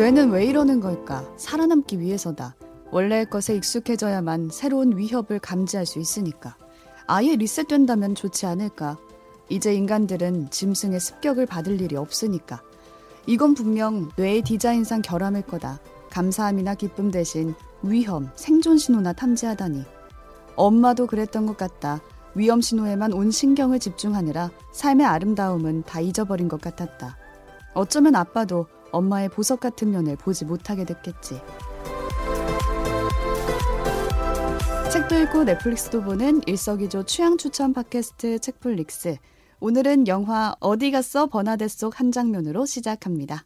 뇌는 왜 이러는 걸까? 살아남기 위해서다. 원래의 것에 익숙해져야만 새로운 위협을 감지할 수 있으니까. 아예 리셋된다면 좋지 않을까? 이제 인간들은 짐승의 습격을 받을 일이 없으니까. 이건 분명 뇌의 디자인상 결함일 거다. 감사함이나 기쁨 대신 위험, 생존 신호나 탐지하다니. 엄마도 그랬던 것 같다. 위험 신호에만 온 신경을 집중하느라 삶의 아름다움은 다 잊어버린 것 같았다. 어쩌면 아빠도 엄마의 보석 같은 면을 보지 못하게 됐겠지. 책도 읽고 넷플릭스도 보는 일석이조 취향 추천 팟캐스트 책플릭스. 오늘은 영화 어디 갔어 버나데 속한 장면으로 시작합니다.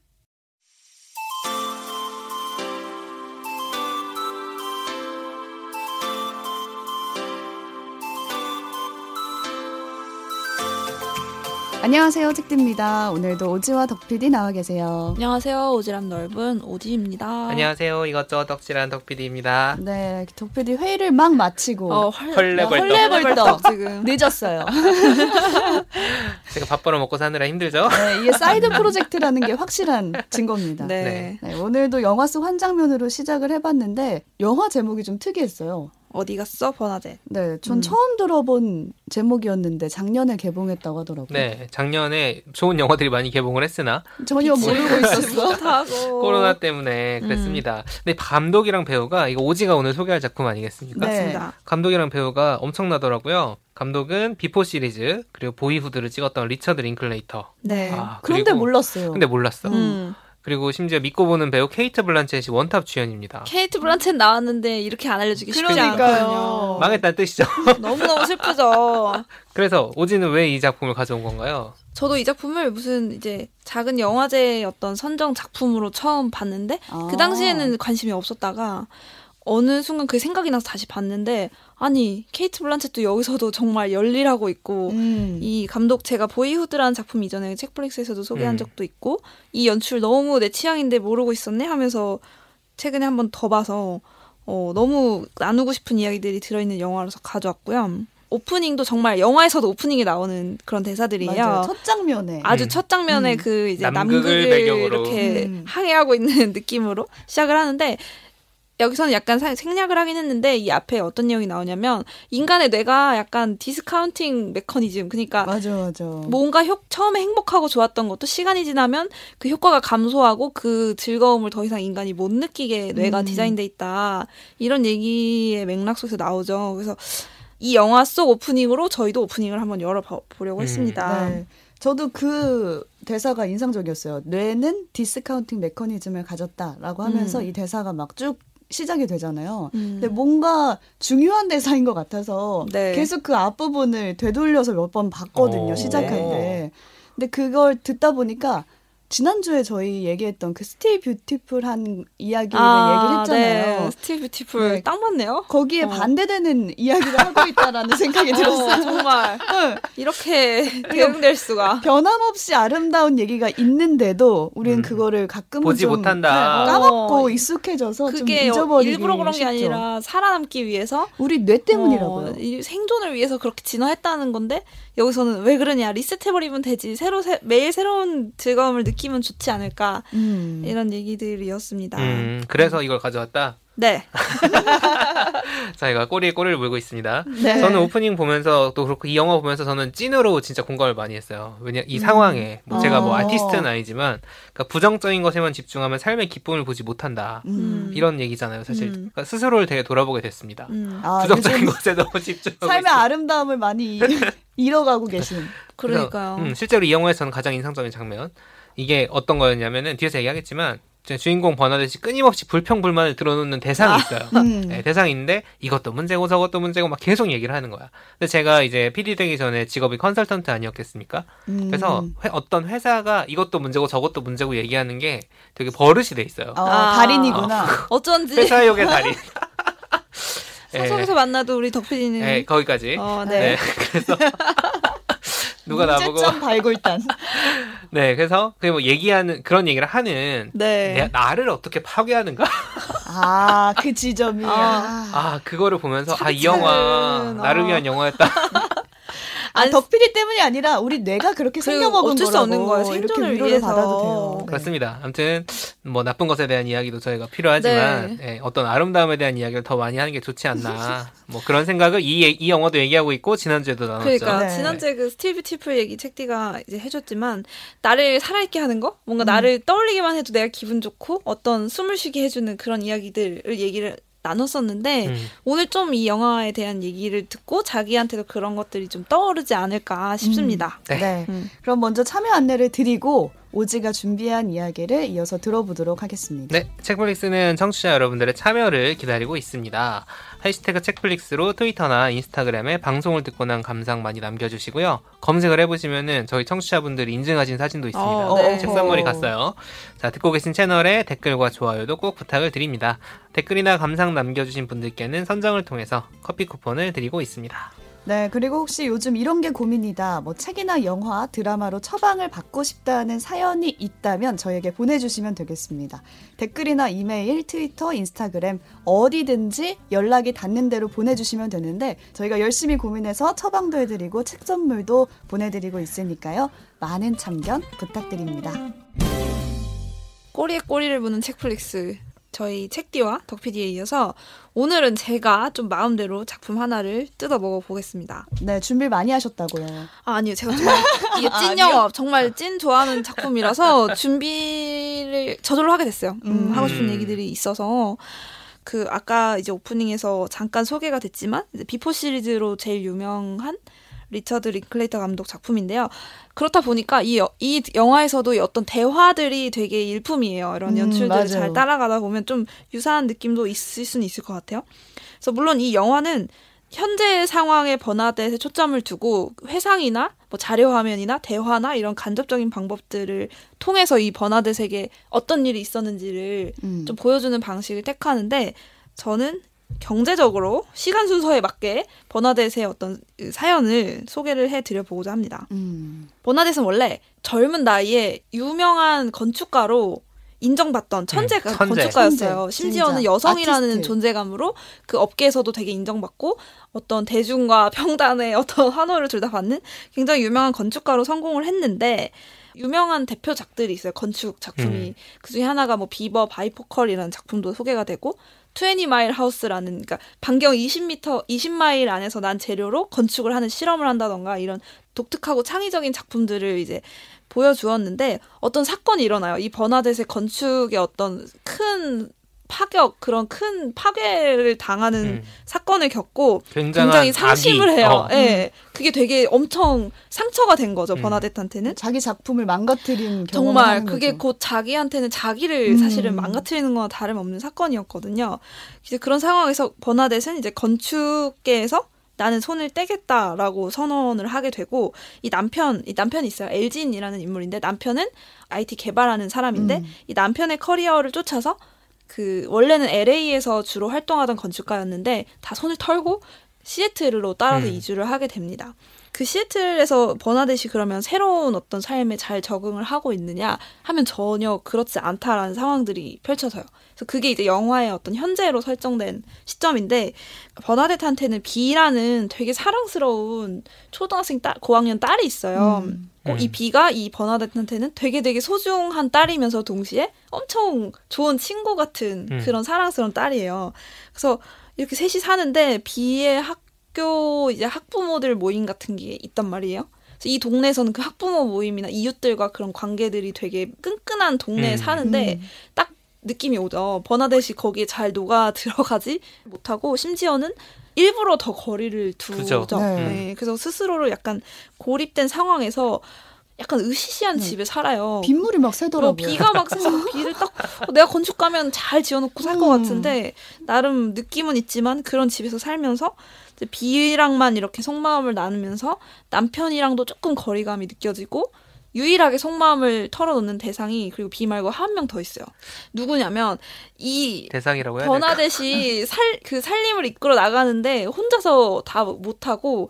안녕하세요, 책디입니다. 오늘도 오지와 덕PD 나와 계세요. 안녕하세요. 오지랖 넓은 오지입니다. 안녕하세요. 이것저것 덕질한 덕PD입니다. 네, 덕PD 회의를 막 마치고 어, 헐, 헐레벌떡. 헐레벌떡 지금. 늦었어요. 제가 밥 벌어 먹고 사느라 힘들죠? 네, 이게 사이드 프로젝트라는 게 확실한 증거입니다. 네. 네, 오늘도 영화 속 한 장면으로 시작을 해봤는데 영화 제목이 좀 특이했어요. 어디 갔어, 버나뎃? 네, 전 음. 처음 들어본 제목이었는데 작년에 개봉했다고 하더라고요. 네, 작년에 좋은 영화들이 많이 개봉을 했으나 전혀 모르고 있었어. 코로나 때문에 음. 그랬습니다. 근데 감독이랑 배우가 이거 오지가 오늘 소개할 작품 아니겠습니까? 네. 감독이랑 배우가 엄청나더라고요. 감독은 비포 시리즈 그리고 보이후드를 찍었던 리처드 링클레이터. 네. 아, 그런데 몰랐어요. 근데 몰랐어. 음. 그리고 심지어 믿고 보는 배우 케이트 블란쳇이 원탑 주연입니다. 케이트 블란쳇 나왔는데 이렇게 안 알려지기 쉽지. 않거든요. 망했다는 뜻이죠. 너무너무 슬프죠. 그래서 오지는 왜 이 작품을 가져온 건가요? 저도 이 작품을 무슨 이제 작은 영화제 어떤 선정 작품으로 처음 봤는데 아. 그 당시에는 관심이 없었다가 어느 순간 그 생각이 나서 다시 봤는데 아니 케이트 블란쳇도 여기서도 정말 열일하고 있고 음. 이 감독 제가 보이후드라는 작품 이전에 책플릭스에서도 소개한 음. 적도 있고 이 연출 너무 내 취향인데 모르고 있었네 하면서 최근에 한번 더 봐서 어, 너무 나누고 싶은 이야기들이 들어있는 영화라서 가져왔고요. 오프닝도 정말 영화에서도 오프닝에 나오는 그런 대사들이에요. 맞아요. 첫 장면에. 아주 음. 첫 장면에 음. 그 이제 남극을 남극을, 배경으로. 이렇게 음. 항해하고 있는 느낌으로 시작을 하는데 여기서는 약간 사- 생략을 하긴 했는데 이 앞에 어떤 내용이 나오냐면 인간의 뇌가 약간 discounting 메커니즘 그러니까 맞아, 맞아. 뭔가 효, 처음에 행복하고 좋았던 것도 시간이 지나면 그 효과가 감소하고 그 즐거움을 더 이상 인간이 못 느끼게 뇌가 음. 디자인돼 있다 이런 얘기의 맥락 속에서 나오죠. 그래서 이 영화 속 오프닝으로 저희도 오프닝을 한번 열어보려고 음. 했습니다. 네. 저도 그 대사가 인상적이었어요. 뇌는 discounting 메커니즘을 가졌다라고 하면서 음. 이 대사가 막 쭉 시작이 되잖아요. 음. 근데 뭔가 중요한 대사인 것 같아서 네. 계속 그 앞부분을 되돌려서 몇 번 봤거든요. 오. 시작할 네. 때. 근데 그걸 듣다 보니까 지난주에 저희 얘기했던 그 stay beautiful한 이야기를 얘기를 했잖아요. 네. stay beautiful 네. 딱 맞네요. 거기에 어. 반대되는 이야기를 하고 있다라는 생각이 어, 들었어요. 정말 응. 이렇게 대응될 수가. 변함없이 아름다운 얘기가 있는데도 우리는 음. 그거를 가끔은 보지 좀 못한다. 네, 까먹고 어, 익숙해져서 좀 그게 잊어버리기 일부러 그런 게 쉽죠. 아니라 살아남기 위해서 우리 뇌 때문이라고요. 어, 이 생존을 위해서 그렇게 진화했다는 건데 여기서는 왜 그러냐 리셋해버리면 되지 새로 새, 매일 새로운 즐거움을 느끼 면 좋지 않을까 음. 이런 얘기들이었습니다. 음, 그래서 이걸 가져왔다. 네, 저희가 꼬리에 꼬리를 물고 있습니다. 네. 저는 오프닝 보면서 또 그렇고 이 영화 보면서 저는 찐으로 진짜 공감을 많이 했어요. 왜냐 이 상황에 뭐 제가 뭐 어. 아티스트는 아니지만 그러니까 부정적인 것에만 집중하면 삶의 기쁨을 보지 못한다. 음. 이런 얘기잖아요, 사실. 음. 그러니까 스스로를 되게 돌아보게 됐습니다. 음, 아, 부정적인 것에 너무 집중하고 삶의 있어요. 아름다움을 많이 잃어가고 계신. 그러니까요. 음, 실제로 이 영화에서는 가장 인상적인 장면 이게 어떤 거였냐면은 뒤에서 얘기하겠지만 제 주인공 버나드씨 끊임없이 불평불만을 들어놓는 대상이 있어요. 음. 네, 대상이 있는데 이것도 문제고 저것도 문제고 막 계속 얘기를 하는 거야. 근데 제가 이제 PD 되기 전에 직업이 컨설턴트 아니었겠습니까? 음. 그래서 회- 어떤 회사가 이것도 문제고 저것도 문제고 얘기하는 게 되게 버릇이 돼 있어요. 어, 아. 달인이구나. 어 쩐지 회사욕의 달인. 예, 사석에서 만나도 우리 덕PD는 예, 거기까지. 어, 네. 네. 그래서 누가 나보고 문제점 발굴단. 네, 그래서 그뭐 얘기하는 그런 얘기를 하는 네. 내, 나를 어떻게 파괴하는가? 아, 그 지점이. 아. 아. 아, 그거를 보면서 아, 이 영화 나를 어. 위한 영화였다. 아, 안- 덕필이 때문이 아니라 우리 뇌가 그렇게 그리고 생겨 먹은 어쩔 수 거라고 없는 거예요. 이렇게 생존을 위로를 위해서. 받아도 돼요. 네. 그렇습니다. 아무튼 뭐 나쁜 것에 대한 이야기도 저희가 필요하지만 예, 어떤 아름다움에 대한 이야기를 더 많이 하는 게 좋지 않나. 뭐 그런 생각을 이, 이 영화도 얘기하고 있고 지난주에도 나눴죠. 그러니까 네. 지난주에 그 스티브 티플 얘기 책디가 이제 해줬지만 나를 살아있게 하는 거, 뭔가 음. 나를 떠올리기만 해도 내가 기분 좋고 어떤 숨을 쉬게 해주는 그런 이야기들을 얘기를 나눴었는데 음. 오늘 좀 이 영화에 대한 얘기를 듣고 자기한테도 그런 것들이 좀 떠오르지 않을까 싶습니다. 네. 네. 음. 그럼 먼저 참여 안내를 드리고 오지가 준비한 이야기를 이어서 들어보도록 하겠습니다. 네, 책플릭스는 청취자 여러분들의 참여를 기다리고 있습니다. 해시태그 책플릭스로 트위터나 인스타그램에 방송을 듣고 난 감상 많이 남겨주시고요. 검색을 해보시면은 저희 청취자분들이 인증하신 사진도 있습니다. 어, 네. 책 선물이 갔어요. 자, 듣고 계신 채널에 댓글과 좋아요도 꼭 부탁을 드립니다. 댓글이나 감상 남겨주신 분들께는 선정을 통해서 커피 쿠폰을 드리고 있습니다. 네, 그리고 혹시 요즘 이런 게 고민이다. 뭐 책이나 영화, 드라마로 처방을 받고 싶다는 사연이 있다면 저에게 보내주시면 되겠습니다. 댓글이나 이메일, 트위터, 인스타그램 어디든지 연락이 닿는 대로 보내주시면 되는데 저희가 열심히 고민해서 처방도 해드리고 책 선물도 보내드리고 있으니까요. 많은 참견 부탁드립니다. 꼬리에 꼬리를 무는 책플릭스 저희 책디와 덕피디에 이어서 오늘은 제가 좀 마음대로 작품 하나를 뜯어 먹어 보겠습니다. 네, 준비 많이 하셨다고요. 아, 아니요. 제가 정말 이게 찐 영화, 정말 찐 좋아하는 작품이라서 준비를 저절로 하게 됐어요. 음, 음. 하고 싶은 얘기들이 있어서 그 아까 이제 오프닝에서 잠깐 소개가 됐지만 비포 시리즈로 제일 유명한 리처드 링클레이터 감독 작품인데요. 그렇다 보니까 이, 여- 이 영화에서도 이 어떤 대화들이 되게 일품이에요. 이런 음, 연출들을 맞아요. 잘 따라가다 보면 좀 유사한 느낌도 있을 수는 있을 것 같아요. 그래서 물론 이 영화는 현재 상황의 버나뎃에 초점을 두고 회상이나 뭐 자료 화면이나 대화나 이런 간접적인 방법들을 통해서 이 버나뎃에게 어떤 일이 있었는지를 음. 좀 보여주는 방식을 택하는데 저는 경제적으로 시간 순서에 맞게 버나뎃의 어떤 그 사연을 소개를 해드려 보고자 합니다. 음. 버나뎃은 원래 젊은 나이에 유명한 건축가로 인정받던 천재, 음, 천재. 건축가였어요. 천재, 심지어는 진짜. 여성이라는 아티스트. 존재감으로 그 업계에서도 되게 인정받고 어떤 대중과 평단의 어떤 환호를 둘 다 받는 굉장히 유명한 건축가로 성공을 했는데 유명한 대표작들이 있어요. 건축 작품이. 음. 그 중에 하나가 뭐 비버 bifocal이라는 작품도 소개가 되고 20 마일 하우스라는 그러니까 반경 20m 20마일 안에서 난 재료로 건축을 하는 실험을 한다던가 이런 독특하고 창의적인 작품들을 이제 보여주었는데 어떤 사건이 일어나요. 이 버나뎃의 건축의 어떤 큰 파격 그런 큰 파괴를 당하는 음. 사건을 겪고 굉장히 상심을 악이, 해요. 어. 예. 그게 되게 엄청 상처가 된 거죠. 음. 버나뎃한테는. 자기 작품을 망가뜨린 정말 그게 거죠. 곧 자기한테는 자기를 음. 사실은 망가뜨리는 거나 다름없는 사건이었거든요. 이제 그런 상황에서 버나뎃은 이제 건축계에서 나는 손을 떼겠다라고 선언을 하게 되고 이 남편 이 남편이 있어요 엘진이라는 인물인데 남편은 IT 개발하는 사람인데 음. 이 남편의 커리어를 쫓아서 그 원래는 LA에서 주로 활동하던 건축가였는데 다 손을 털고 시애틀로 따라서 음. 이주를 하게 됩니다. 그 시애틀에서 버나뎃이 그러면 새로운 어떤 삶에 잘 적응을 하고 있느냐 하면 전혀 그렇지 않다라는 상황들이 펼쳐져요. 그래서 그게 이제 영화의 어떤 현재로 설정된 시점인데 버나뎃한테는 비라는 되게 사랑스러운 초등학생 딸, 고학년 딸이 있어요. 음. 어, 이 음. 비가 이 버나뎃한테는 되게 되게 소중한 딸이면서 동시에 엄청 좋은 친구 같은 음. 그런 사랑스러운 딸이에요. 그래서 이렇게 셋이 사는데 비의 학교 이제 학부모들 모임 같은 게 있단 말이에요. 그래서 이 동네에서는 그 학부모 모임이나 이웃들과 그런 관계들이 되게 끈끈한 동네에 음. 사는데 음. 딱 느낌이 오죠. 버나뎃이 거기에 잘 녹아 들어가지 못하고 심지어는 일부러 더 거리를 두죠. 그죠. 네. 네. 그래서 스스로를 약간 고립된 상황에서 약간 으시시한 네. 집에 살아요. 빗물이 막 어, 새더라고요. 비가 막 새서 비를 딱 어, 내가 건축 가면 잘 지어놓고 살것 음. 같은데 나름 느낌은 있지만 그런 집에서 살면서 비랑만 이렇게 속마음을 나누면서 남편이랑도 조금 거리감이 느껴지고 유일하게 속마음을 털어놓는 대상이 그리고 비 말고 한 명 더 있어요. 누구냐면 이 대상이라고 해야? 버나뎃이 살그 살림을 이끌어 나가는데 혼자서 다 못하고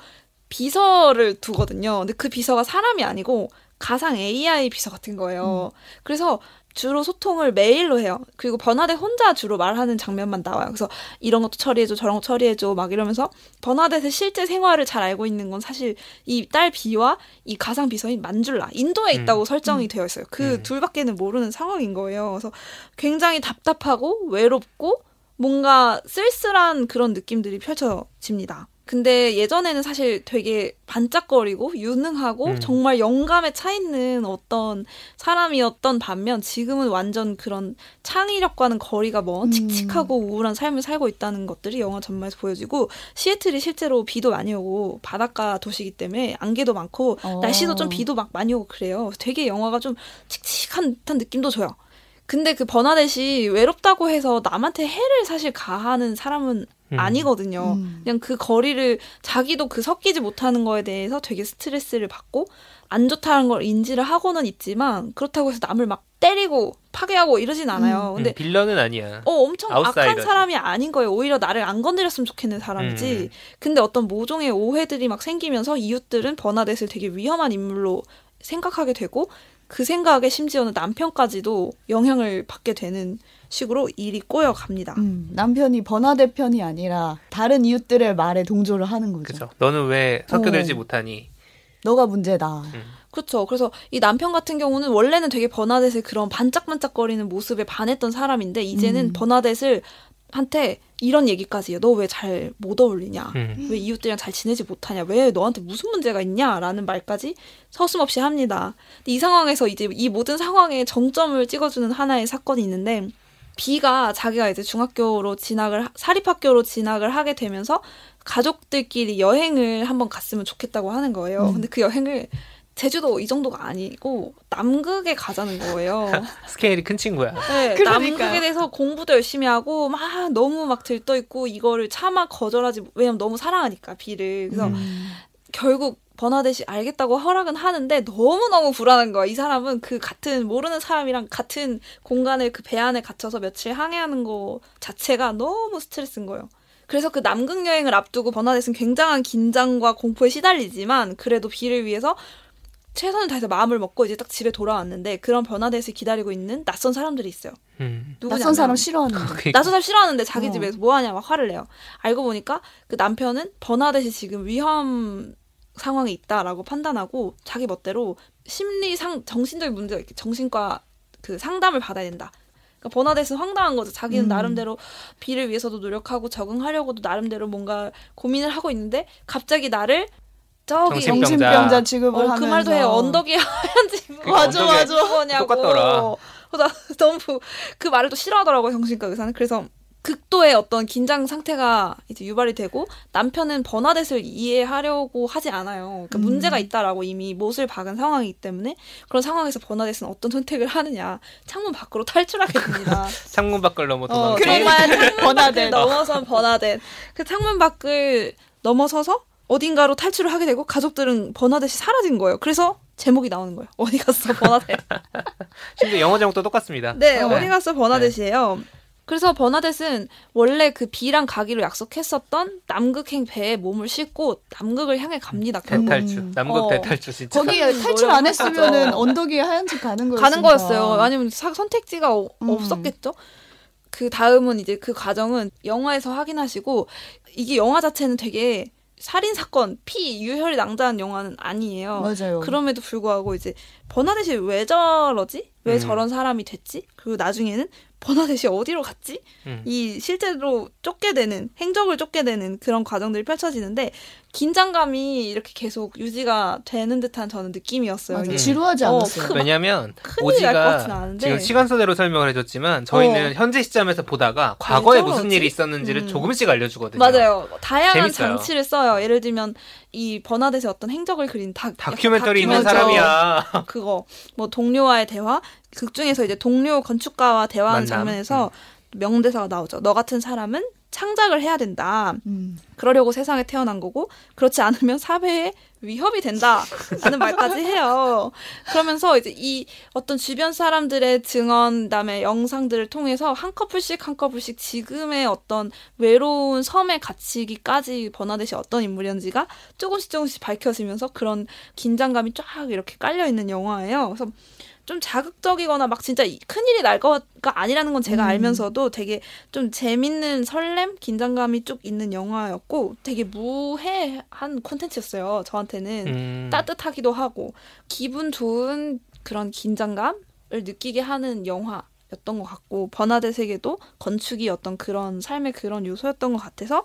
비서를 두거든요. 근데 그 비서가 사람이 아니고 가상 AI 비서 같은 거예요. 그래서 주로 소통을 메일로 해요. 그리고 버나데 혼자 주로 말하는 장면만 나와요. 그래서 이런 것도 처리해줘, 저런 거 처리해줘, 막 이러면서 버나데의 실제 생활을 잘 알고 있는 건 사실 이 딸 비와 이 가상 비서인 만줄라 인도에 있다고 음. 설정이 되어 있어요. 그 음. 둘밖에는 모르는 상황인 거예요. 그래서 굉장히 답답하고 외롭고 뭔가 쓸쓸한 그런 느낌들이 펼쳐집니다. 근데 예전에는 사실 되게 반짝거리고 유능하고 음. 정말 영감에 차 있는 어떤 사람이었던 반면 지금은 완전 그런 창의력과는 거리가 먼 음. 칙칙하고 우울한 삶을 살고 있다는 것들이 영화 전말에서 보여지고 시애틀이 실제로 비도 많이 오고 바닷가 도시이기 때문에 안개도 많고 어. 날씨도 좀 비도 막 많이 오고 그래요. 되게 영화가 좀 칙칙한 듯한 느낌도 줘요. 근데 그 버나데시 외롭다고 해서 남한테 해를 사실 가하는 사람은 음. 아니거든요. 음. 그냥 그 거리를 자기도 그 섞이지 못하는 거에 대해서 되게 스트레스를 받고 안 좋다는 걸 인지를 하고는 있지만 그렇다고 해서 남을 막 때리고 파괴하고 이러진 않아요. 음, 근데 빌런은 아니야. 어 엄청 악한 아웃사이더지. 사람이 아닌 거예요. 오히려 나를 안 건드렸으면 좋겠는 사람이지. 음. 근데 어떤 모종의 오해들이 막 생기면서 이웃들은 버나데스를 되게 위험한 인물로 생각하게 되고 그 생각에 심지어는 남편까지도 영향을 받게 되는 식으로 일이 꼬여갑니다. 음, 남편이 버나대 편이 아니라 다른 이웃들의 말에 동조를 하는 거죠. 그죠. 너는 왜 섞여들지 어. 못하니? 너가 문제다. 그렇죠. 그래서 이 남편 같은 경우는 원래는 되게 버나데스의 그런 반짝반짝거리는 모습에 반했던 사람인데 이제는 음. 버나데스를 한테 이런 얘기까지. 너 왜 잘 못 어울리냐? 음. 왜 이웃들이랑 잘 지내지 못하냐? 왜 너한테 무슨 문제가 있냐? 라는 말까지 서슴없이 합니다. 이 상황에서 이제 이 모든 상황에 정점을 찍어주는 하나의 사건이 있는데 비가 자기가 이제 중학교로 진학을 하- 사립학교로 진학을 하게 되면서 가족들끼리 여행을 한번 갔으면 좋겠다고 하는 거예요. 음. 근데 그 여행을 제주도 이 정도가 아니고 남극에 가자는 거예요. 스케일이 큰 친구야. 네. 남극에 대해서 공부도 열심히 하고 막 너무 막 들떠 있고 이거를 차마 거절하지 왜냐면 너무 사랑하니까 비를 그래서 음. 결국 버나데시 알겠다고 허락은 하는데 너무너무 불안한 거야. 이 사람은 그 같은 모르는 사람이랑 같은 공간을 그 배 안에 갇혀서 며칠 항해하는 거 자체가 너무 스트레스인 거예요. 그래서 그 남극 여행을 앞두고 버나데스는 굉장한 긴장과 공포에 시달리지만 그래도 비를 위해서 최선을 다해서 마음을 먹고 이제 딱 집에 돌아왔는데 그런 버나데스를 기다리고 있는 낯선 사람들이 있어요. 음. 낯선 사람 싫어하는데. 그러니까 낯선 사람 싫어하는데 자기 어. 집에서 뭐 하냐 막 화를 내요. 알고 보니까 그 남편은 버나데시 지금 위험 상황에 있다라고 판단하고 자기 멋대로 심리상 정신적인 문제가 있게 정신과 그 상담을 받아야 된다. 그러니까 버나데스는 황당한 거죠. 자기는 음. 나름대로 비를 위해서도 노력하고 적응하려고도 나름대로 뭔가 고민을 하고 있는데 갑자기 나를 저기 정신병자. 정신병자 취급을 어. 그 말도 해요. 언덕이 하얀 집. 맞아, 맞아. 똑같더라. 너무 그 말을 또 싫어하더라고요. 정신과 의사는. 그래서 극도의 어떤 긴장 상태가 이제 유발이 되고 남편은 버나데스를 이해하려고 하지 않아요. 그러니까 음. 문제가 있다라고 이미 못을 박은 상황이기 때문에 그런 상황에서 버나데스는 어떤 선택을 하느냐 창문 밖으로 탈출하게 됩니다. 창문 밖을 넘어 어, 도망가. 정말 창문. 밖을 넘어선 버나덴. 그 창문 밖을 넘어서서 어딘가로 탈출을 하게 되고 가족들은 버나데시 사라진 거예요. 그래서 제목이 나오는 거예요. 어디 갔어 버나데? 심지어 영어 제목도 똑같습니다. 네, 네. 어디 갔어 버나데시예요. 그래서 버나데스는 원래 그 비랑 가기로 약속했었던 남극행 배에 몸을 싣고 남극을 향해 갑니다. 결국. 대탈출. 음. 남극 어. 대탈출 진짜. 거기 참 탈출 안. 했으면은 언덕 위에 하얀 집 가는 거였어. 가는 거였어요. 아니면 사- 선택지가 어- 음. 없었겠죠. 그 다음은 이제 그 과정은 영화에서 확인하시고 이게 영화 자체는 되게 살인 사건, 피, 유혈이 낭자한 영화는 아니에요. 맞아요. 그럼에도 불구하고 이제 버나데시 왜 저러지? 왜 음. 저런 사람이 됐지? 그리고 나중에는 버나데시 어디로 갔지? 음. 이 실제로 쫓게 되는 행적을 쫓게 되는 그런 과정들이 펼쳐지는데 긴장감이 이렇게 계속 유지가 되는 듯한 저는 느낌이었어요. 맞아. 이게. 지루하지 어, 않았어요. 그- 왜냐면 큰일이 날것 같진 오지가 않은데. 지금 시간선대로 설명을 해줬지만 저희는 어. 현재 시점에서 보다가 과거에 저러지? 무슨 일이 있었는지를 음. 조금씩 알려주거든요. 맞아요. 다양한 재밌어요. 장치를 써요. 예를 들면 이 버나데스의 어떤 행적을 그린 다, 다큐멘터리 있는. 사람이야. 그거 뭐 동료와의 대화 극 중에서 이제 동료 건축가와 대화하는 만남. 장면에서 명대사가 나오죠. 너 같은 사람은 창작을 해야 된다. 음. 그러려고 세상에 태어난 거고 그렇지 않으면 사회에 위협이 된다라는 말까지 해요. 그러면서 이제 이 어떤 주변 사람들의 증언, 그다음에 영상들을 통해서 한 커플씩 한 커플씩 지금의 어떤 외로운 섬에 갇히기까지 버나데시 어떤 인물이었는지가 조금씩 조금씩 밝혀지면서 그런 긴장감이 쫙 이렇게 깔려 있는 영화예요. 그래서 좀 자극적이거나 막 진짜 이- 큰일이 날 거가 아니라는 건 제가 음. 알면서도 되게 좀 재밌는 설렘, 긴장감이 쭉 있는 영화였고 되게 무해한 콘텐츠였어요. 저한테는. 음. 따뜻하기도 하고 기분 좋은 그런 긴장감을 느끼게 하는 영화 였던 것 같고 번화대 세계도 건축이 어떤 그런 삶의 그런 요소였던 것 같아서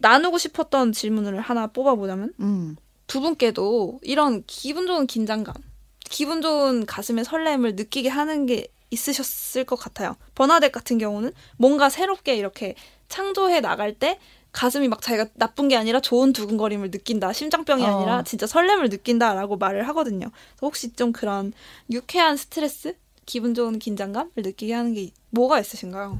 나누고 싶었던 질문을 하나 뽑아보자면 음. 두 분께도 이런 기분 좋은 긴장감, 기분 좋은 가슴의 설렘을 느끼게 하는 게 있으셨을 것 같아요. 버나뎃 같은 경우는 뭔가 새롭게 이렇게 창조해 나갈 때 가슴이 막 자기가 나쁜 게 아니라 좋은 두근거림을 느낀다. 심장병이 어. 아니라 진짜 설렘을 느낀다라고 말을 하거든요. 혹시 좀 그런 유쾌한 스트레스, 기분 좋은 긴장감을 느끼게 하는 게 뭐가 있으신가요?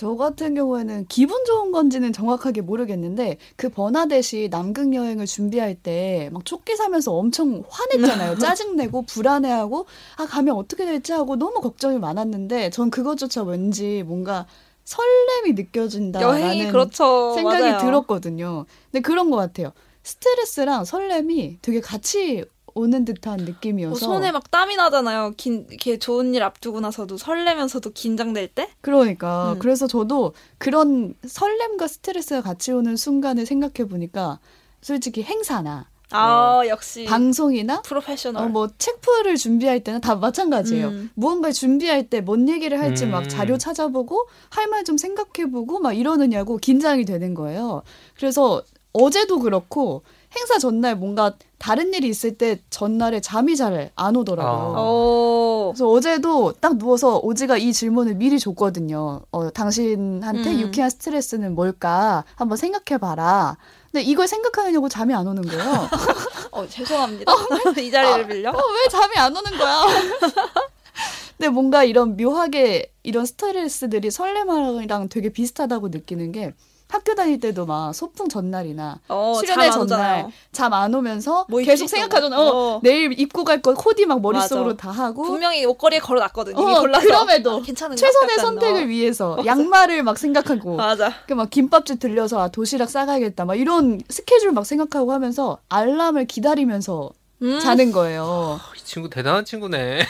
저 같은 경우에는 기분 좋은 건지는 정확하게 모르겠는데 그 버나뎃이 남극 여행을 준비할 때막 조끼 사면서 엄청 화냈잖아요. 짜증내고 불안해하고 아 가면 어떻게 될지 하고 너무 걱정이 많았는데 전 그것조차 왠지 뭔가 설렘이 느껴진다라는 여행이 그렇죠. 생각이 맞아요. 들었거든요. 근데 그런 것 같아요. 스트레스랑 설렘이 되게 같이 오는 듯한 어, 느낌이어서 손에 막 땀이 나잖아요. 긴, 이렇게 좋은 일 앞두고 나서도 설레면서도 긴장될 때? 그러니까 음. 그래서 저도 그런 설렘과 스트레스가 같이 오는 순간을 생각해 보니까 솔직히 행사나 아, 역시. 방송이나 프로페셔널. 어, 뭐 책프를 준비할 때는 다 마찬가지예요. 음. 무언가를 준비할 때 뭔 얘기를 할지 음. 막 자료 찾아보고 할 말 좀 생각해보고 막 이러느냐고 긴장이 되는 거예요. 그래서 어제도 그렇고 행사 전날 뭔가 다른 일이 있을 때 전날에 잠이 잘 안 오더라고요. 아. 오. 그래서 어제도 딱 누워서 오지가 이 질문을 미리 줬거든요. 어, 당신한테 음. 유쾌한 스트레스는 뭘까? 한번 생각해봐라. 근데 이걸 생각하려고 잠이 안 오는 거예요. 어, 죄송합니다. 이 자리를 빌려. 어, 왜 잠이 안 오는 거야? 근데 뭔가 이런 묘하게 이런 스트레스들이 설렘이랑 되게 비슷하다고 느끼는 게 학교 다닐 때도 막 소풍 전날이나 어, 수련회. 전날 잠 안 오면서 뭐 계속? 생각하잖아. 어, 어. 내일 입고 갈 거 코디 막 머릿속으로 맞아. 다 하고 분명히 옷걸이에 걸어놨거든. 이미 어. 그럼에도 아, 괜찮은가? 최선의 선택을 어. 위해서 양말을 막 생각하고 맞아. 그막 김밥집 들려서 아, 도시락 싸가야겠다 막 이런 스케줄 막 생각하고 하면서 알람을 기다리면서 음. 자는 거예요. 이 친구 대단한 친구네.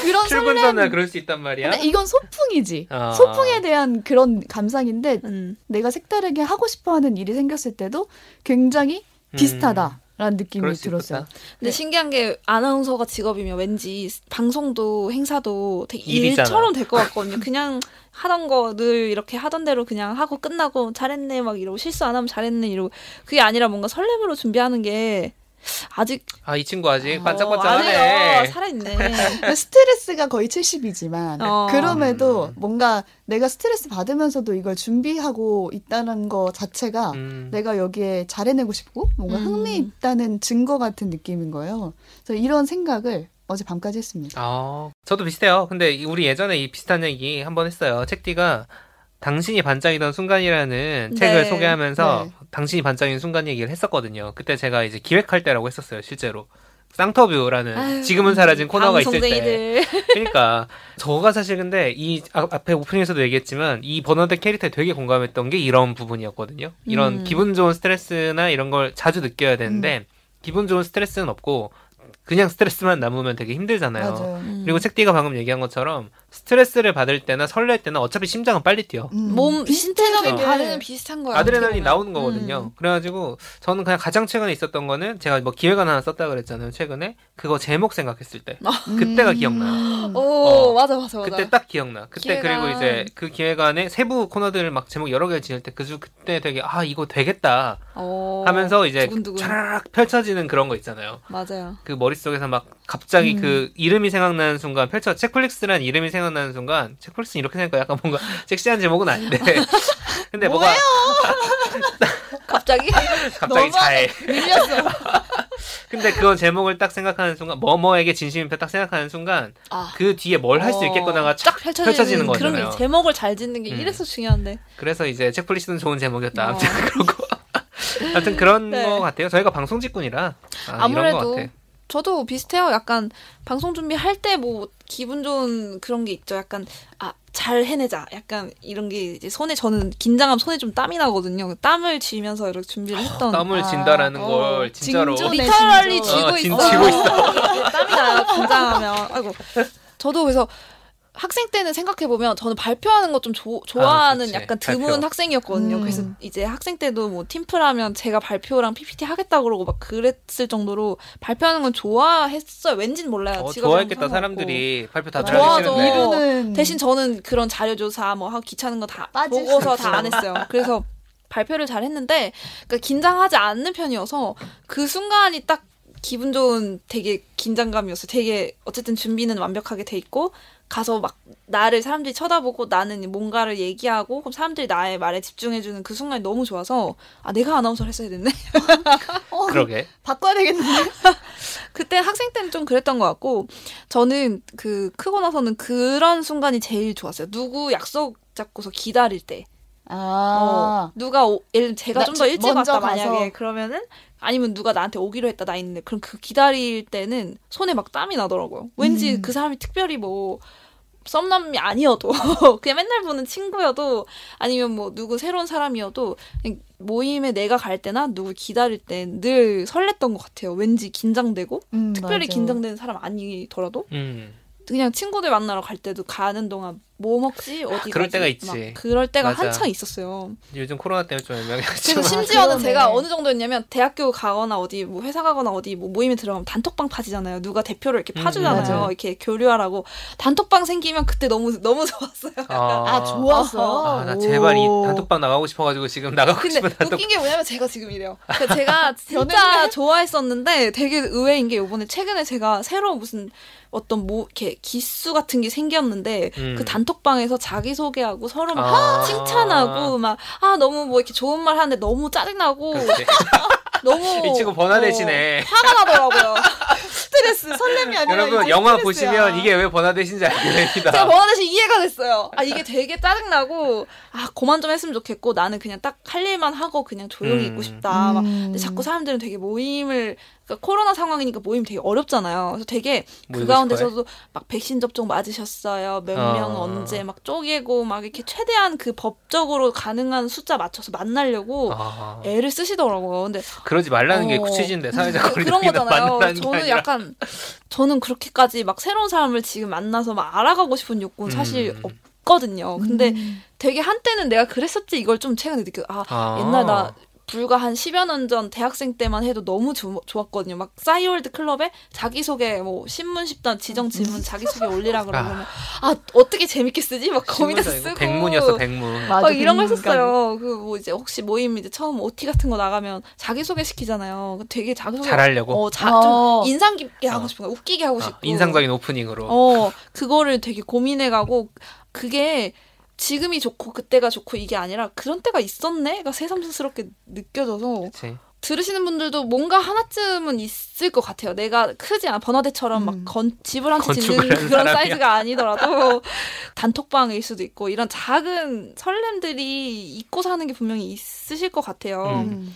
그런 출근 설렘 전날 그럴 수 있단 말이야. 근데 이건 소풍이지. 아. 소풍에 대한 그런 감상인데 음. 내가 색다르게 하고 싶어하는 일이 생겼을 때도 굉장히 비슷하다 라는 느낌이 음. 그럴 수 들었어요. 있겠다. 근데 신기한 게 아나운서가 직업이면 왠지 방송도 행사도 되게 일이잖아. 일처럼 될 것 같거든요. 그냥 하던 거 늘 이렇게 하던 대로 그냥 하고 끝나고 잘했네 막 이러고 실수 안 하면 잘했네 이러고 그게 아니라 뭔가 설렘으로 준비하는 게 아직 아, 이 친구 아직 어, 반짝반짝하네. 살아있네. 스트레스가 거의 70이지만 어. 그럼에도 음. 뭔가 내가 스트레스 받으면서도 이걸 준비하고 있다는 거 자체가 음. 내가 여기에 잘해내고 싶고 뭔가 음. 흥미 있다는 증거 같은 느낌인 거예요. 그래서 이런 생각을 어제 밤까지 했습니다. 아, 저도 비슷해요. 근데 우리 예전에 이 비슷한 얘기 한번 했어요. 책디가 당신이 반짝이던 순간이라는 네. 책을 소개하면서 네. 당신이 반짝이는 순간 얘기를 했었거든요. 그때 제가 이제 기획할 때라고 했었어요, 실제로. 쌍터뷰라는 아유, 지금은 사라진 코너가 있을 때. 그러니까 저가 사실 근데 이 아- 앞에 오프닝에서도 얘기했지만 이 버나뎃 캐릭터에 되게 공감했던 게 이런 부분이었거든요. 이런 음. 기분 좋은 스트레스나 이런 걸 자주 느껴야 되는데 기분 좋은 스트레스는 없고 그냥 스트레스만 남으면 되게 힘들잖아요. 음. 그리고 책디가 방금 얘기한 것처럼 스트레스를 받을 때나 설렐 때는 어차피 심장은 빨리 뛰어. 음. 몸 신체적인 비슷하게. 반응은 비슷한 거야. 아드레날린 나오는. 거거든요. 음. 그래가지고 저는 그냥 가장 최근에 있었던 거는 제가 뭐 기획안 하나 썼다 그랬잖아요. 최근에 그거 제목 생각했을 때 그때가 기억나요. 음. 오 어. 맞아 맞아 맞아. 그때 딱 기억나. 그때 기획안. 그리고 이제 그 기획안에 세부 코너들을 막 제목 여러 개를 지을 때 그중 그때 되게 아 이거 되겠다 어, 하면서 이제. 차라락 펼쳐지는 그런 거 있잖아요. 맞아요. 그 머릿속에서 막 갑자기 음. 그 이름이 생각나는 순간 펼쳐 책플릭스란 이름이 생각나는 순간 책플릭스는 이렇게 생각하니까 약간 뭔가 섹시한 제목은 아닌데 근데 뭐가 갑자기 갑자기 잘 밀렸어. 근데 그건 제목을 딱 생각하는 순간 뭐뭐에게 진심인표 딱 생각하는 순간 아, 그 뒤에 뭘 할수 어, 있겠구나가 쫙쫙 펼쳐지는, 펼쳐지는 그런 거잖아요. 게 제목을 잘 짓는 게 음. 이래서 중요한데. 그래서 이제 책플릭스는 좋은 제목이었다. 어. 아무튼 그러고 아무튼 그런 네. 거 같아요. 저희가 방송 직군이라 아, 아무래도 같아. 저도 비슷해요. 약간 방송 준비할 때 뭐 기분 좋은 그런 게 있죠. 약간 아 잘 해내자. 약간 이런 게 이제 손에 저는 긴장하면 손에 좀 땀이 나거든요. 땀을 쥐면서 이렇게 준비를 했던 땀을 아, 진다라는 어, 걸 진짜로 징조. 네, 리터럴리 진짜. 쥐고 어, 진- 있어. 쥐고 있어. 땀이 나요. 긴장하면. 아이고. 저도 그래서 학생 때는 생각해 보면 저는 발표하는 거 좀 좋아하는 그치. 약간 드문 발표. 학생이었거든요. 음. 그래서 이제 학생 때도 뭐 팀플하면 제가 발표랑 PPT 하겠다 그러고 막 그랬을 정도로 발표하는 건 좋아했어요. 왠진 몰라요. 어, 좋아했겠다. 사람들이 발표 다 좋아하죠. 잘하시는데 이분은 대신 저는 그런 자료 조사 뭐 하고 귀찮은 거 다 보고서 수다안 했어요. 그래서 발표를 잘 했는데 그러니까 긴장하지 않는 편이어서 그 순간이 딱 기분 좋은 되게 긴장감이었어요. 되게 어쨌든 준비는 완벽하게 돼 있고 가서 막 나를 사람들이 쳐다보고 나는 뭔가를 얘기하고 그럼 사람들이 나의 말에 집중해주는 그 순간이 너무 좋아서 아 내가 아나운서를 했어야 됐네. 어, 그러게 바꿔야 되겠는데. 그때 학생 때는 좀 그랬던 것 같고 저는 그 크고 나서는 그런 순간이 제일 좋았어요. 누구 약속 잡고서 기다릴 때. 어, 아. 누가 오, 예를 들면 제가 나- 좀더 일찍 왔다 만약에 가서. 그러면은 아니면 누가 나한테 오기로 했다 나 있는데 그럼 그 기다릴 때는 손에 막 땀이 나더라고요. 왠지 음. 그 사람이 특별히 뭐 썸남이 아니어도 그냥 맨날 보는 친구여도 아니면 뭐 누구 새로운 사람이어도 모임에 내가 갈 때나 누구 기다릴 때 늘 설렜던 것 같아요. 왠지 긴장되고 음, 특별히 맞아. 긴장되는 사람 아니더라도 음. 그냥 친구들 만나러 갈 때도 가는 동안 뭐 먹지 어디 그럴 가지? 때가 있지. 막 그럴 때가 맞아. 한창 있었어요. 요즘 코로나 때문에 좀 그래서 애매하지만 심지어는 그러네. 제가 어느 정도였냐면 대학교 가거나 어디 뭐 회사 가거나 어디 뭐 모임에 들어가면 단톡방 파지잖아요. 누가 대표를 이렇게 음, 파주잖아요. 맞아요. 이렇게 교류하라고 단톡방 생기면 그때 너무 너무 좋았어요. 아, 좋았어. 아, 나 제발 이 오. 단톡방 나가고 싶어가지고 지금 나가고 근데 싶은 단톡 웃긴 게 뭐냐면 제가 지금 이래요. 그러니까 제가 진짜 좋아했었는데 되게 의외인 게 요번에 최근에 제가 새로 무슨 어떤 뭐 이렇게 기수 같은 게 생겼는데 음. 그 단톡 방에서 자기 소개하고 서로 막 아. 칭찬하고 막 아 너무 뭐 이렇게 좋은 말 하는데 너무 짜증나고. 너무 이 친구 번화대시네. 어, 화가 나더라고요. 스트레스 설렘이 아니라 여러분 영화 스트레스야. 보시면 이게 왜 번화대신지 알게 제가 됩니다. 번화대신 이해가 됐어요. 아 이게 되게 짜증나고 아 그만 좀 했으면 좋겠고 나는 그냥 딱 할 일만 하고 그냥 조용히 음. 있고 싶다. 막 음. 근데 자꾸 사람들은 되게 모임을 그러니까 코로나 상황이니까 모임 되게 어렵잖아요. 그래서 되게 그 가운데서도 막 백신 접종 맞으셨어요. 몇 어. 명 언제 막 쪼개고 막 이렇게 최대한 그 법적으로 가능한 숫자 맞춰서 만나려고 아, 애를 쓰시더라고요. 근데 그러지 말라는 게 어. 취지인데 사회적 그- 그런 거리두기는 거잖아요. 게 저는. 약간 저는 그렇게까지 막 새로운 사람을 지금 만나서 막 알아가고 싶은 욕구는 사실 음. 없거든요. 근데 음. 되게 한때는 내가 그랬었지 이걸 좀 최근에 느껴. 아, 아. 옛날 나 불과 한 10여 년 전 대학생 때만 해도 너무 조- 좋았거든요. 막 싸이월드 클럽에 자기소개 뭐 신문 10단 지정 질문 자기소개 올리라 그러면 아 어떻게 재밌게 쓰지? 막 고민해서 쓰고 백문이었어 백문. 맞아, 막 이런 걸. 썼어요. 그 뭐 이제 혹시 모임 이제 처음 OT 같은 거 나가면 자기소개 시키잖아요. 되게 자기소개 잘하려고. 어, 자, 어. 좀 인상 깊게 하고 어. 싶은 거야. 웃기게 하고 아, 싶고. 인상적인 오프닝으로. 어, 그거를 되게 고민해가고, 그게 지금이 좋고 그때가 좋고 이게 아니라 그런 때가 있었네가 새삼스럽게 느껴져서 그치. 들으시는 분들도 뭔가 하나쯤은 있을 것 같아요. 내가 크지 않아 번화대처럼 음. 막 건, 집을 한 채 짓는 그런 사람이야. 사이즈가 아니더라도 단톡방일 수도 있고 이런 작은 설렘들이 잊고 사는 게 분명히 있으실 것 같아요. 음.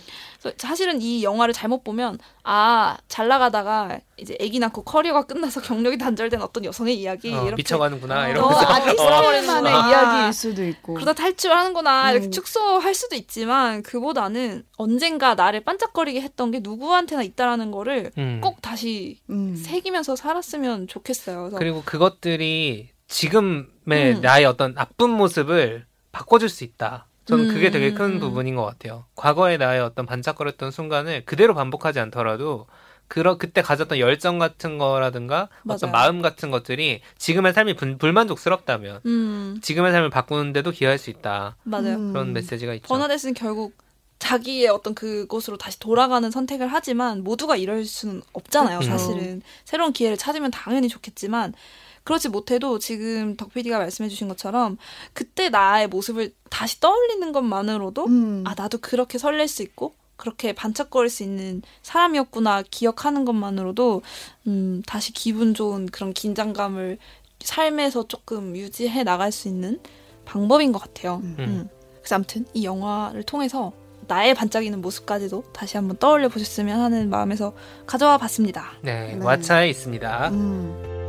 그래서 사실은 이 영화를 잘못 보면 아 잘 나가다가 이제 아기 낳고 커리어가 끝나서 경력이 단절된 어떤 여성의 이야기 어, 이렇게 미쳐가는구나 어, 이러면서. 아, 아티스트만의 어. 이야기일 수도 있고. 그러다 탈출하는구나 이렇게 음. 축소할 수도 있지만 그보다는 언젠가 나를 반짝거리게 했던 게 누구한테나 있다라는 거를 음. 꼭 다시 음. 새기면서 살았으면 좋겠어요. 그래서 그리고 그것들이 지금의 음. 나의 어떤 나쁜 모습을 바꿔줄 수 있다. 저는 그게 되게 큰 음. 부분인 것 같아요. 과거의 나의 어떤 반짝거렸던 순간을 그대로 반복하지 않더라도 그러 그때 가졌던 열정 같은 거라든가 어떤 맞아요. 마음 같은 것들이 지금의 삶이 불, 불만족스럽다면 음 지금의 삶을 바꾸는데도 기여할 수 있다. 맞아요. 음. 그런 메시지가 있죠. 버나데스는 결국 자기의 어떤 그곳으로 다시 돌아가는 선택을 하지만 모두가 이럴 수는 없잖아요. 그쵸. 사실은 새로운 기회를 찾으면 당연히 좋겠지만 그렇지 못해도 지금 덕 PD가 말씀해주신 것처럼 그때 나의 모습을 다시 떠올리는 것만으로도 음. 아 나도 그렇게 설렐 수 있고 그렇게 반짝거릴 수 있는 사람이었구나 기억하는 것만으로도 음 다시 기분 좋은 그런 긴장감을 삶에서 조금 유지해 나갈 수 있는 방법인 것 같아요. 음. 음. 그래서 아무튼 이 영화를 통해서 나의 반짝이는 모습까지도 다시 한번 떠올려 보셨으면 하는 마음에서 가져와 봤습니다. 네, 네. 왓챠에 있습니다. 음.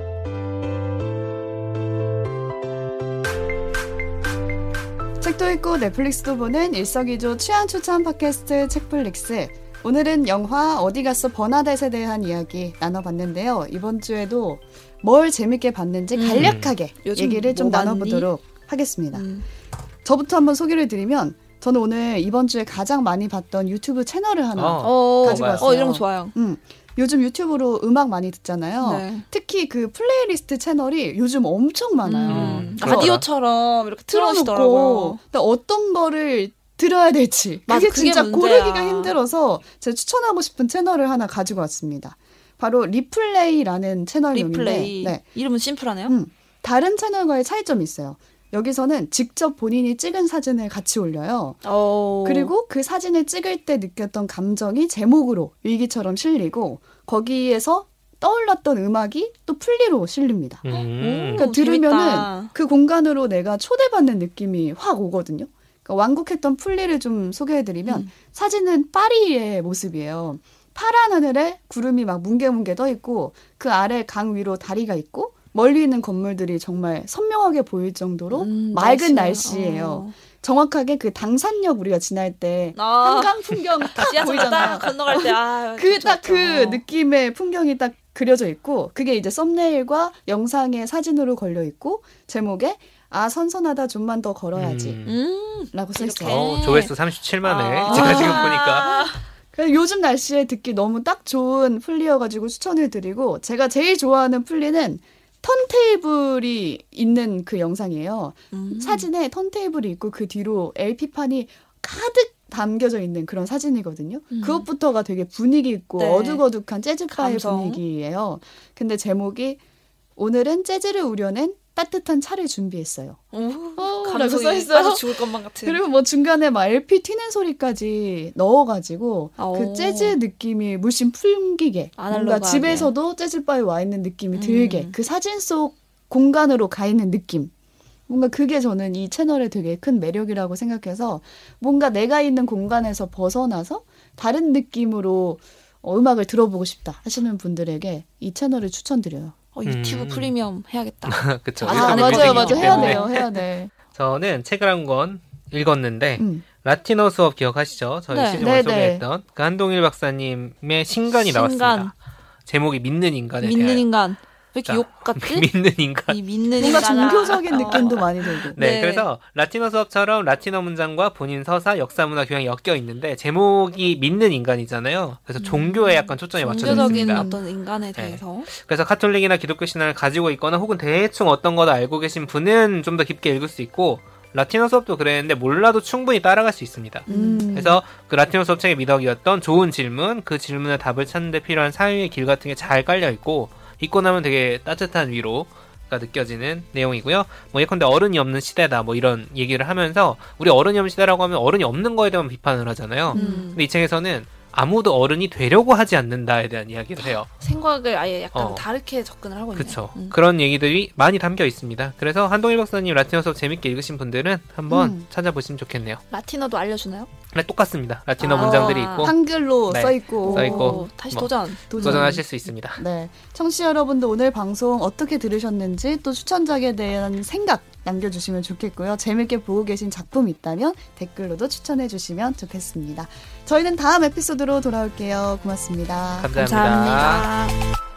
책도 읽고 넷플릭스도 보는 일석이조 취향 추천 팟캐스트 책플릭스. 오늘은 영화 어디 갔어 버나댓에 대한 이야기 나눠봤는데요. 이번 주에도 뭘 재밌게 봤는지 음. 간략하게 요즘 얘기를 좀 뭐? 나눠보도록 하겠습니다. 음. 저부터 한번 소개를 드리면 저는 오늘 이번 주에 가장 많이 봤던 유튜브 채널을 하나 어. 어, 가지고 뭐야? 왔어요. 어, 이런 거 좋아요. 음, 요즘 유튜브로 음악 많이 듣잖아요. 네. 특히 그 플레이리스트 채널이 요즘 엄청 많아요. 음, 그렇구나. 라디오처럼 이렇게 틀어놓고 어떤 거를 들어야 될지 그게 그게 진짜 문제야. 고르기가 힘들어서 제가 추천하고 싶은 채널을 하나 가지고 왔습니다. 바로 리플레이라는 채널명인데 리플레이. 네, 이름은 심플하네요. 음, 다른 채널과의 차이점이 있어요. 여기서는 직접 본인이 찍은 사진을 같이 올려요. 어. 그리고 그 사진을 찍을 때 느꼈던 감정이 제목으로 일기처럼 실리고 거기에서 떠올랐던 음악이 또 플리로 실립니다. 음. 그러니까 오, 들으면은 재밌다. 그 공간으로 내가 초대받는 느낌이 확 오거든요. 그러니까 완곡했던 플리를 좀 소개해드리면 음. 사진은 파리의 모습이에요. 파란 하늘에 구름이 막 뭉게뭉게 떠 있고 그 아래 강 위로 다리가 있고 멀리 있는 건물들이 정말 선명하게 보일 정도로 음, 맑은. 날씨예요. 어. 정확하게 그 당산역 우리가 지날 때 아. 한강 풍경 딱. 딱 건너갈 때, 아, 그딱그 좋았죠. 느낌의 풍경이 딱 그려져 있고 그게 이제 썸네일과 영상의 사진으로 걸려 있고 제목에 아 선선하다 좀만 더 걸어야지 음. 음. 라고 써 이렇게. 있어요. 어, 조회수 37만회. 아. 제가 지금 보니까. 그래서 요즘 날씨에 듣기 너무 딱 좋은 플리여가지고 추천을 드리고 제가 제일 좋아하는 플리는 턴테이블이 있는 그 영상이에요. 음. 사진에 턴테이블이 있고 그 뒤로 LP판이 가득 담겨져 있는 그런 사진이거든요. 음. 그것부터가 되게 분위기 있고 네. 어둑어둑한 재즈바의 감성. 분위기예요. 근데 제목이 오늘은 재즈를 우려낸 따뜻한 차를 준비했어요. 오, 어, 감성이 써있어요. 죽을 것만 같은. 그리고 뭐 중간에 막 LP 튀는 소리까지 넣어가지고 오. 그 재즈 느낌이 물씬 풍기게 뭔가. 집에서도 재즈 바에 와 있는 느낌이 음. 들게 그 사진 속 공간으로 가 있는 느낌 뭔가 그게 저는 이 채널의 되게 큰 매력이라고 생각해서 뭔가 내가 있는 공간에서 벗어나서 다른 느낌으로 어, 음악을 들어보고 싶다 하시는 분들에게 이 채널을 추천드려요. 어, 유튜브 음. 프리미엄 해야겠다. 그쵸. 아, 맞아요, 맞아요. 해야. 돼요, 해야 돼. 저는 책을 한 권 읽었는데 음. 라틴어 수업 기억하시죠? 저희 네. 시즌 네, 1 소개했던 그 한동일 박사님의 신간이 신간. 나왔습니다. 제목이 믿는 인간에 믿는 대하여. 인간. 왜 이렇게 자, 욕 같지? 믿는 인간. 이 믿는 뭔가 인간아. 종교적인 어. 느낌도 많이 들고. 네, 네. 그래서 라틴어 수업처럼 라틴어 문장과 본인 서사, 역사, 문화 교양이 엮여 있는데 제목이 믿는 인간이잖아요. 그래서 종교에 약간 초점이 맞춰져 음. 종교적인 있습니다. 어떤 인간에 네. 대해서. 그래서 카톨릭이나 기독교 신앙을 가지고 있거나 혹은 대충 어떤 거도 알고 계신 분은 좀 더 깊게 읽을 수 있고 라틴어 수업도 그랬는데 몰라도 충분히 따라갈 수 있습니다. 음. 그래서 그 라틴어 수업 책의 미덕이었던 좋은 질문, 그 질문의 답을 찾는 데 필요한 사유의 길 같은 게 잘 깔려 있고 읽고 나면 되게 따뜻한 위로 가 느껴지는 내용이고요. 뭐 예컨대 어른이 없는 시대다 뭐 이런 얘기를 하면서 우리 어른이 없는 시대라고 하면 어른이 없는 거에 대한 비판을 하잖아요. 음. 근데 이 책에서는 아무도 어른이 되려고 하지 않는다에 대한 이야기를 해요. 생각을 아예 약간 어. 다르게 접근을 하고 있네요. 그쵸. 음. 그런 얘기들이 많이 담겨 있습니다. 그래서 한동일 박사님 라틴어 수업 재밌게 읽으신 분들은 한번 음. 찾아보시면 좋겠네요. 라틴어도 알려주나요? 네, 똑같습니다. 라틴어 아. 문장들이 있고 한글로 네. 써 있고. 써 있고. 오, 다시 뭐. 도전. 도전. 도전하실 수 있습니다. 네. 청취자 여러분도 오늘 방송 어떻게 들으셨는지 또 추천작에 대한 생각 남겨주시면 좋겠고요. 재밌게 보고 계신 작품 있다면 댓글로도 추천해 주시면 좋겠습니다. 저희는 다음 에피소드로 돌아올게요. 고맙습니다. 감사합니다. 감사합니다.